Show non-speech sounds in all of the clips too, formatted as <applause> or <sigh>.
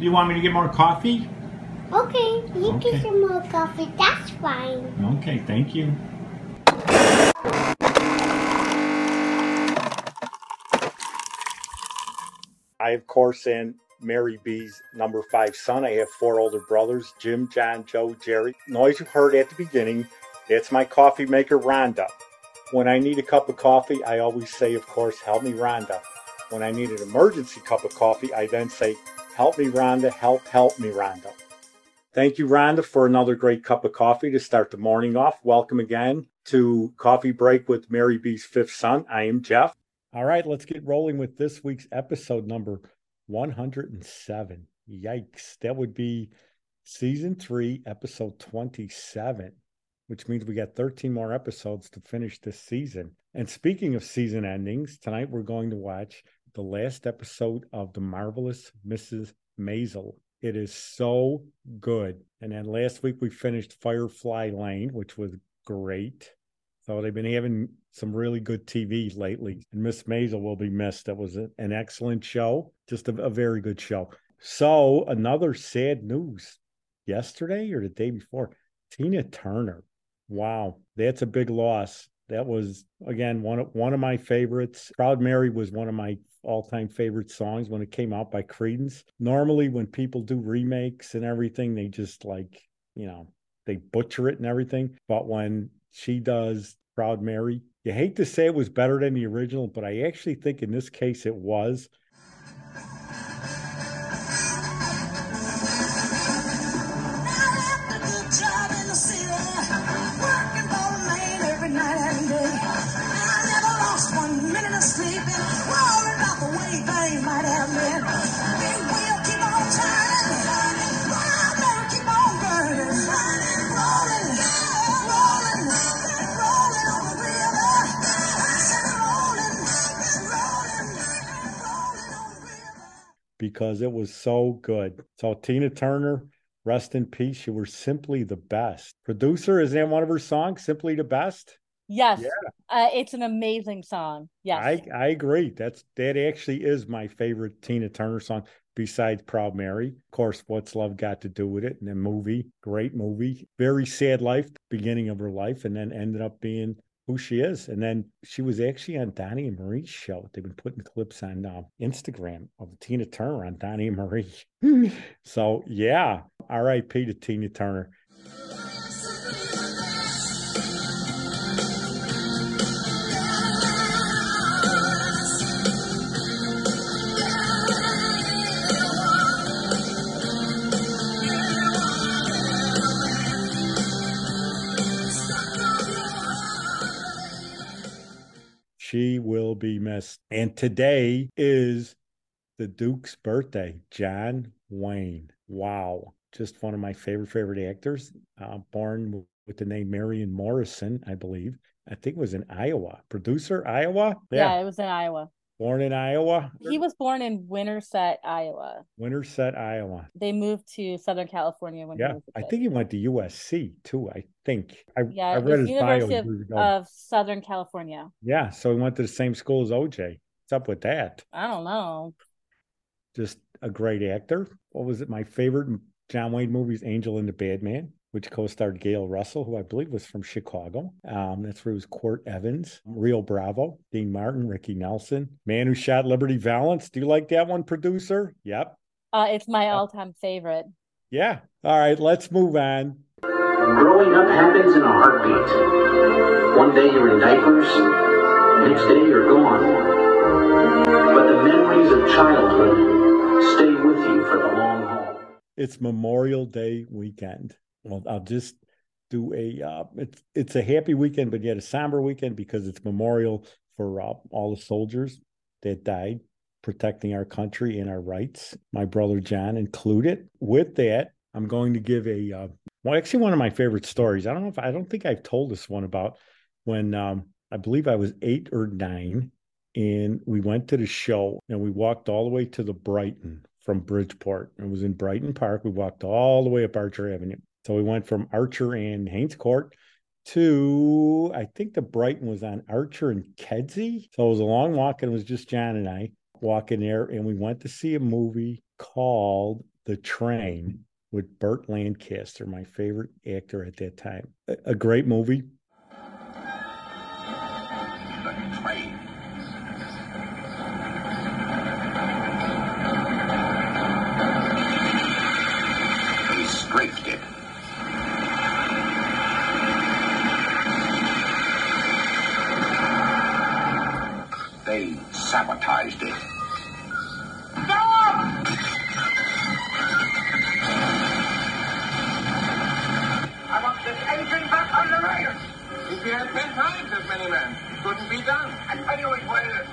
Do you want me to get more coffee? Okay, you Okay. get some more coffee. That's fine. Okay, thank you. I, of course, am Mary B's number five son. I have four older brothers Jim, John, Joe, Jerry. Noise you heard at the beginning, that's my coffee maker, Rhonda. When I need a cup of coffee, I always say, of course, help me, Rhonda. When I need an emergency cup of coffee, I then say, help me, Rhonda, help, help me, Rhonda. Thank you, Rhonda, for another great cup of coffee to start the morning off. Welcome again to Coffee Break with Mary B's fifth son. I am Jeff. All right, let's get rolling with this week's episode number 107. Yikes. That would be season three, episode 27, which means we got 13 more episodes to finish this season. And speaking of season endings, tonight we're going to watch the last episode of The Marvelous Mrs. Maisel. It is so good. And then last week we finished Firefly Lane, which was great. So they've been having some really good TV lately. And Miss Maisel will be missed. That was an excellent show, just a, a very good show. So another sad news yesterday or the day before, Tina Turner. Wow, that's a big loss. That was again one of one of my favorites. Proud Mary was one of my all-time favorite songs when it came out by Creedence. Normally when people do remakes and everything, they just like, you know, they butcher it and everything. But when she does Proud Mary, you hate to say it was better than the original, but I actually think in this case it was. Because it was so good. So Tina Turner, rest in peace. You were simply the best. Producer, isn't that one of her songs? Simply the best. Yes. Yeah. Uh, it's an amazing song. Yes. I I agree. That's that actually is my favorite Tina Turner song besides Proud Mary. Of course, What's Love Got to Do with It? And the movie, great movie. Very sad life, beginning of her life, and then ended up being who she is. And then she was actually on Donnie and Marie's show. They've been putting clips on uh, Instagram of Tina Turner on Donnie and Marie. <laughs> so yeah, R.I.P. to Tina Turner. She will be missed. And today is the Duke's birthday, John Wayne. Wow. Just one of my favorite, favorite actors. Uh, born with the name Marion Morrison, I believe. I think it was in Iowa. Producer, Iowa? yeah. it was in Iowa. Born in Iowa. He was born in Winterset, Iowa. Winterset, Iowa. They moved to Southern California when he Yeah. I think he went to USC too. I think. I, Yeah, I read his bio University of, of Southern California. yeah. So he went to the same school as OJ. What's up with that? I don't know. just a great actor. What was it? My favorite John Wayne movies, Angel and the Bad Man, which co-starred Gail Russell, who I believe was from Chicago. Um, that's where it was Court Evans, Rio Bravo, Dean Martin, Ricky Nelson, Man Who Shot Liberty Valance. Do you like that one, producer? Yep. Uh, it's my Yeah. all-time favorite. Yeah. All right, let's move on. Growing up happens in a heartbeat. One day you're in diapers, next day you're gone. But the memories of childhood stay with you for the long haul. It's Memorial Day weekend. Well, I'll just do a uh, it's it's a happy weekend, but yet a somber weekend because it's memorial for uh, all the soldiers that died protecting our country and our rights. My brother John included. With that, I'm going to give a uh, well, actually one of my favorite stories. I don't know if I don't think I've told this one about when um, I believe I was eight or nine, and we went to the show and we walked all the way to the Brighton from Bridgeport. It was in Brighton Park. We walked all the way up Archer Avenue. So we went from Archer and Haynes Court to I think the Brighton was on Archer and Kedzie. So it was a long walk, and it was just John and I walking there, and we went to see a movie called The Train with Burt Lancaster, my favorite actor at that time. A, a great movie. Sabotaged it. Stop! I want this engine back on the rails. If you had ten times as many men, it couldn't be done. I tell you it will.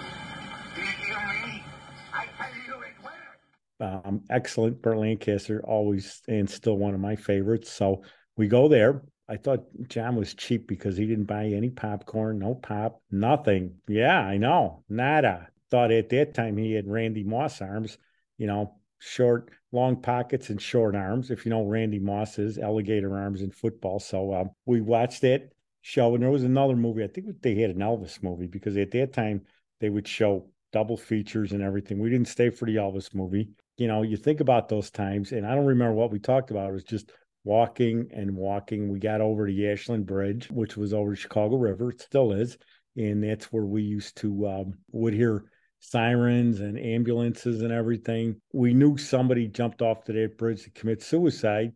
Do you hear me? I tell you it will. Um, excellent. Burt Lancaster, always and still one of my favorites. So we go there. I thought John was cheap because he didn't buy any popcorn, no pop, nothing. Yeah, I know. Nada. Thought at that time he had Randy Moss arms, you know, short, long pockets and short arms. If you know Randy Moss's alligator arms in football. So um, we watched that show, and there was another movie. I think they had an Elvis movie because at that time they would show double features and everything. We didn't stay for the Elvis movie. You know, you think about those times, and I don't remember what we talked about. It was just walking and walking. We got over to Ashland Bridge, which was over the Chicago River. It still is. And that's where we used to um, would hear sirens and ambulances and everything. We knew somebody jumped off to that bridge to commit suicide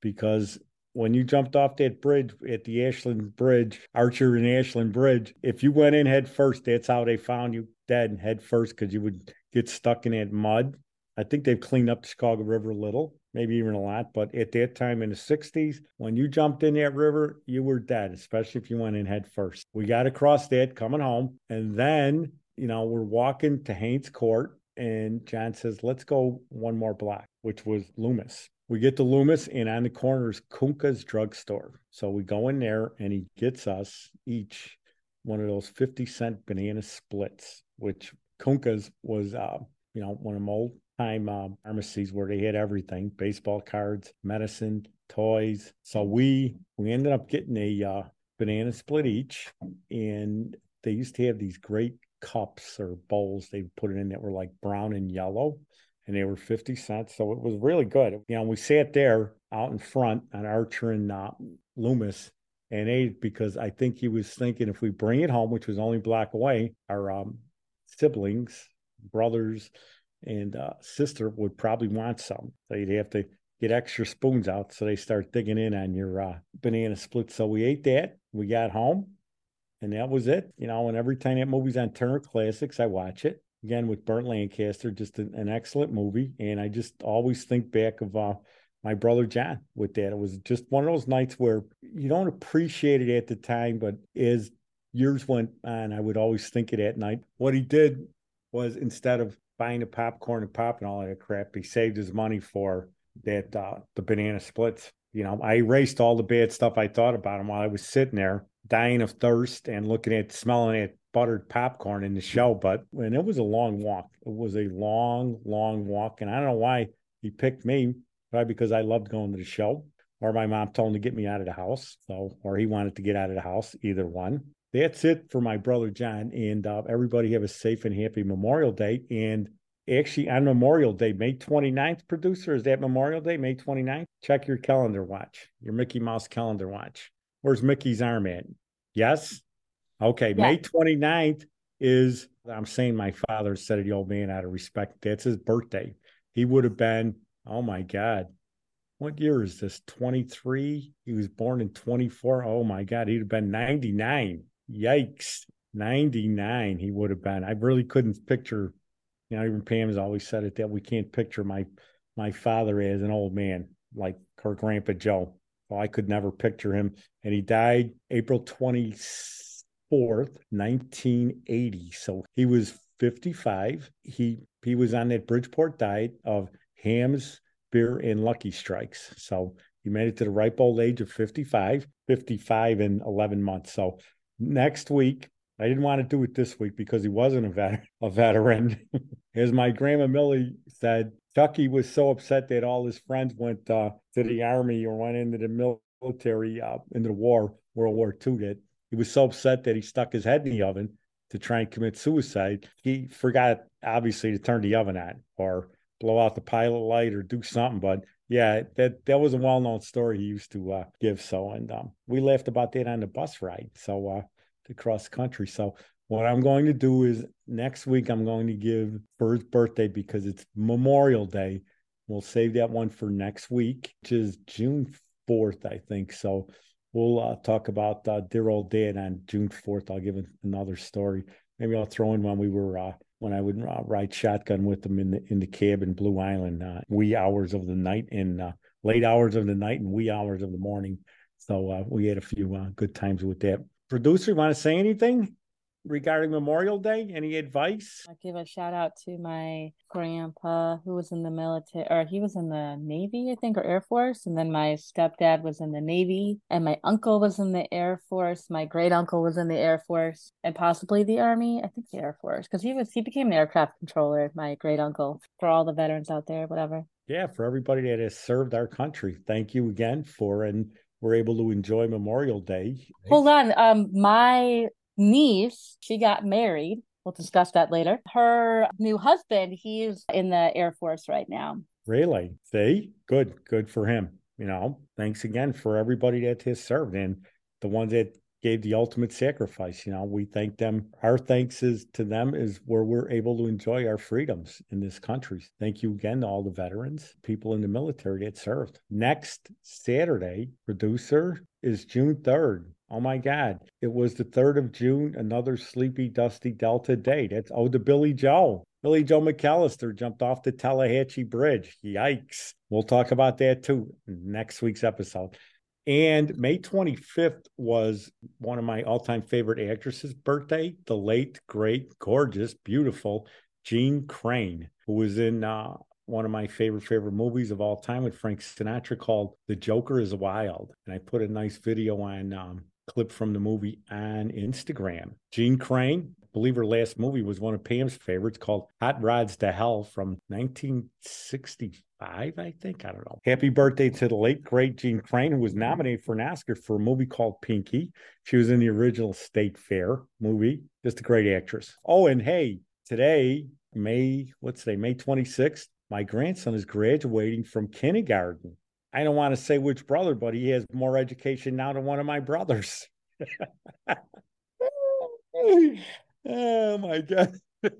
because when you jumped off that bridge at the Ashland Bridge, Archer and Ashland Bridge, if you went in head first, that's how they found you dead and head first because you would get stuck in that mud. I think they've cleaned up the Chicago River a little, maybe even a lot. But at that time in the 60s, when you jumped in that river, you were dead, especially if you went in head first. We got across that coming home. And then, you know, we're walking to Haynes Court. And John says, let's go one more block, which was Loomis. We get to Loomis, and on the corner is Kunka's drugstore. So we go in there, and he gets us each one of those 50 cent banana splits, which Kunka's was, uh, you know, one of them old time uh, pharmacies where they had everything baseball cards medicine toys. So we we ended up getting a uh, banana split each and they used to have these great cups or bowls they put it in that were like brown and yellow and they were 50 cents so it was really good. You know we sat there out in front on archer and uh, loomis and ate because i think he was thinking if we bring it home which was only block away our um, siblings brothers and uh, sister would probably want some. So you'd have to get extra spoons out. So they start digging in on your uh, banana split. So we ate that. We got home, and that was it. You know, and every time that movie's on Turner Classics, I watch it again with Burt Lancaster. Just an, an excellent movie, and I just always think back of. Uh, my brother John with that. It was just one of those nights where you don't appreciate it at the time, but as years went on, I would always think of that night. What he did was instead of buying the popcorn and pop and all that crap. He saved his money for that uh, the banana splits. You know, I erased all the bad stuff I thought about him while I was sitting there, dying of thirst and looking at smelling at buttered popcorn in the show. But when it was a long walk, it was a long, long walk, and I don't know why he picked me. Probably because I loved going to the show, or my mom told him to get me out of the house. So, or he wanted to get out of the house. Either one that's it for my brother John. And uh, everybody have a safe and happy Memorial Day. And actually, on Memorial Day, May 29th, producer, is that Memorial Day, May 29th? Check your calendar watch, your Mickey Mouse calendar watch. Where's Mickey's arm at? Yes? Okay, Yeah. May 29th is, I'm saying my father said the old man out of respect. That's his birthday. He would have been, oh my God, what year is this? 23? He was born in 24. Oh my God, he'd have been 99. Yikes. 99 he would have been. I really couldn't picture, you know, even Pam's always said it that we can't picture my my father as an old man like her grandpa Joe. Well, I could never picture him. And he died April 24th, 1980. So he was 55. He he was on that Bridgeport diet of hams, beer, and lucky strikes. So he made it to the ripe old age of 55, 55 and 11 months. So next week, I didn't want to do it this week because he wasn't a, a veteran. <laughs> As my grandma Millie said, Chucky was so upset that all his friends went uh, to the army or went into the military, uh, into the war, World War II, that he was so upset that he stuck his head in the oven to try and commit suicide. He forgot, obviously, to turn the oven on or blow out the pilot light or do something. But yeah, that that was a well known story he used to uh, give. So, and um, we laughed about that on the bus ride. So, uh, to cross country. So, what I'm going to do is next week I'm going to give Bird's birthday because it's Memorial Day. We'll save that one for next week, which is June 4th, I think. So we'll uh, talk about uh, dear old dad on June 4th. I'll give another story. Maybe I'll throw in when we were uh, when I would uh, ride shotgun with them in the in the cab in Blue Island, uh, wee hours of the night in uh, late hours of the night and wee hours of the morning. So we had a few good times with that. Producer, you want to say anything? regarding Memorial Day? Any advice? I give a shout out to my grandpa who was in the military, or he was in the Navy, I think, or Air Force. And then my stepdad was in the Navy, and my uncle was in the Air Force. My great uncle was in the Air Force, and possibly the Army. I think the Air Force, because he was he became an aircraft controller. My great uncle for all the veterans out there, whatever. Yeah, for everybody that has served our country, thank you again for and we're able to enjoy Memorial Day. Hold on. Um, my niece, she got married. We'll discuss that later. Her new husband, he's in the Air Force right now. Really? See? Good. Good for him. You know, thanks again for everybody that has served and the ones that gave the ultimate sacrifice. You know, we thank them. Our thanks is to them is where we're able to enjoy our freedoms in this country. Thank you again to all the veterans, people in the military that served. Next Saturday, producer is June 3rd. Oh my God. It was the 3rd of June, another sleepy, dusty Delta day. That's oh the Billie Joe. Billie Joe McAllister jumped off the Tallahatchie Bridge. Yikes. We'll talk about that too next week's episode. And May 25th was one of my all time favorite actresses' birthday, the late, great, gorgeous, beautiful Jeanne Crain, who was in uh, one of my favorite favorite movies of all time with Frank Sinatra called The Joker is Wild. And I put a nice video on um, clip from the movie on Instagram. Jeanne Crain, I believe her last movie was one of Pam's favorites called Hot Rods to Hell from 1965, I think. I don't know. Happy birthday to the late, great Jeanne Crain, who was nominated for an Oscar for a movie called Pinky. She was in the original State Fair movie. Just a great actress. Oh, and hey, today, May, what's today, May 26th, my grandson is graduating from kindergarten. I don't want to say which brother, but he has more education now than one of my brothers. <laughs> <laughs> oh my God. <laughs>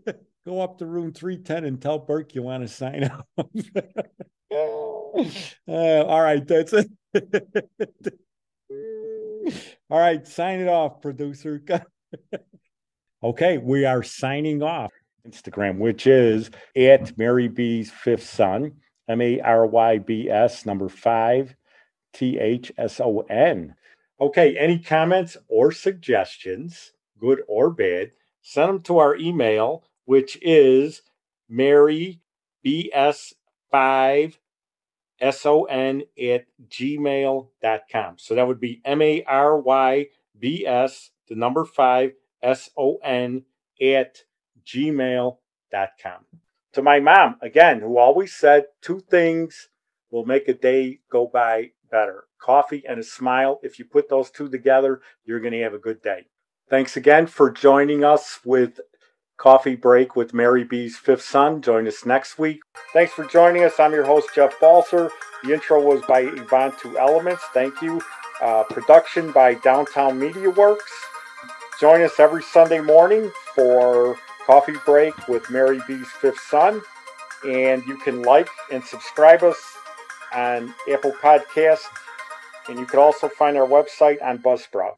Go up to room 310 and tell Burke you want to sign up. <laughs> uh, all right, that's it. <laughs> all right, sign it off, producer. okay, we are signing off. Instagram, which is at Mary B's fifth son. M A R Y B S, number five, T H S O N. Okay, any comments or suggestions, good or bad, send them to our email, which is Mary BS5 S-O-N at gmail.com. So that would be M-A-R-Y-B-S, the number five, S-O-N at gmail.com to my mom, again, who always said two things will make a day go by better coffee and a smile. If you put those two together, you're going to have a good day. Thanks again for joining us with Coffee Break with Mary B's fifth son. Join us next week. Thanks for joining us. I'm your host, Jeff Balser. The intro was by Envato Elements. Thank you. Uh, production by Downtown Media Works. Join us every Sunday morning for Coffee Break with Mary B's fifth son. And you can like and subscribe us on Apple Podcast. And you can also find our website on Buzzsprout.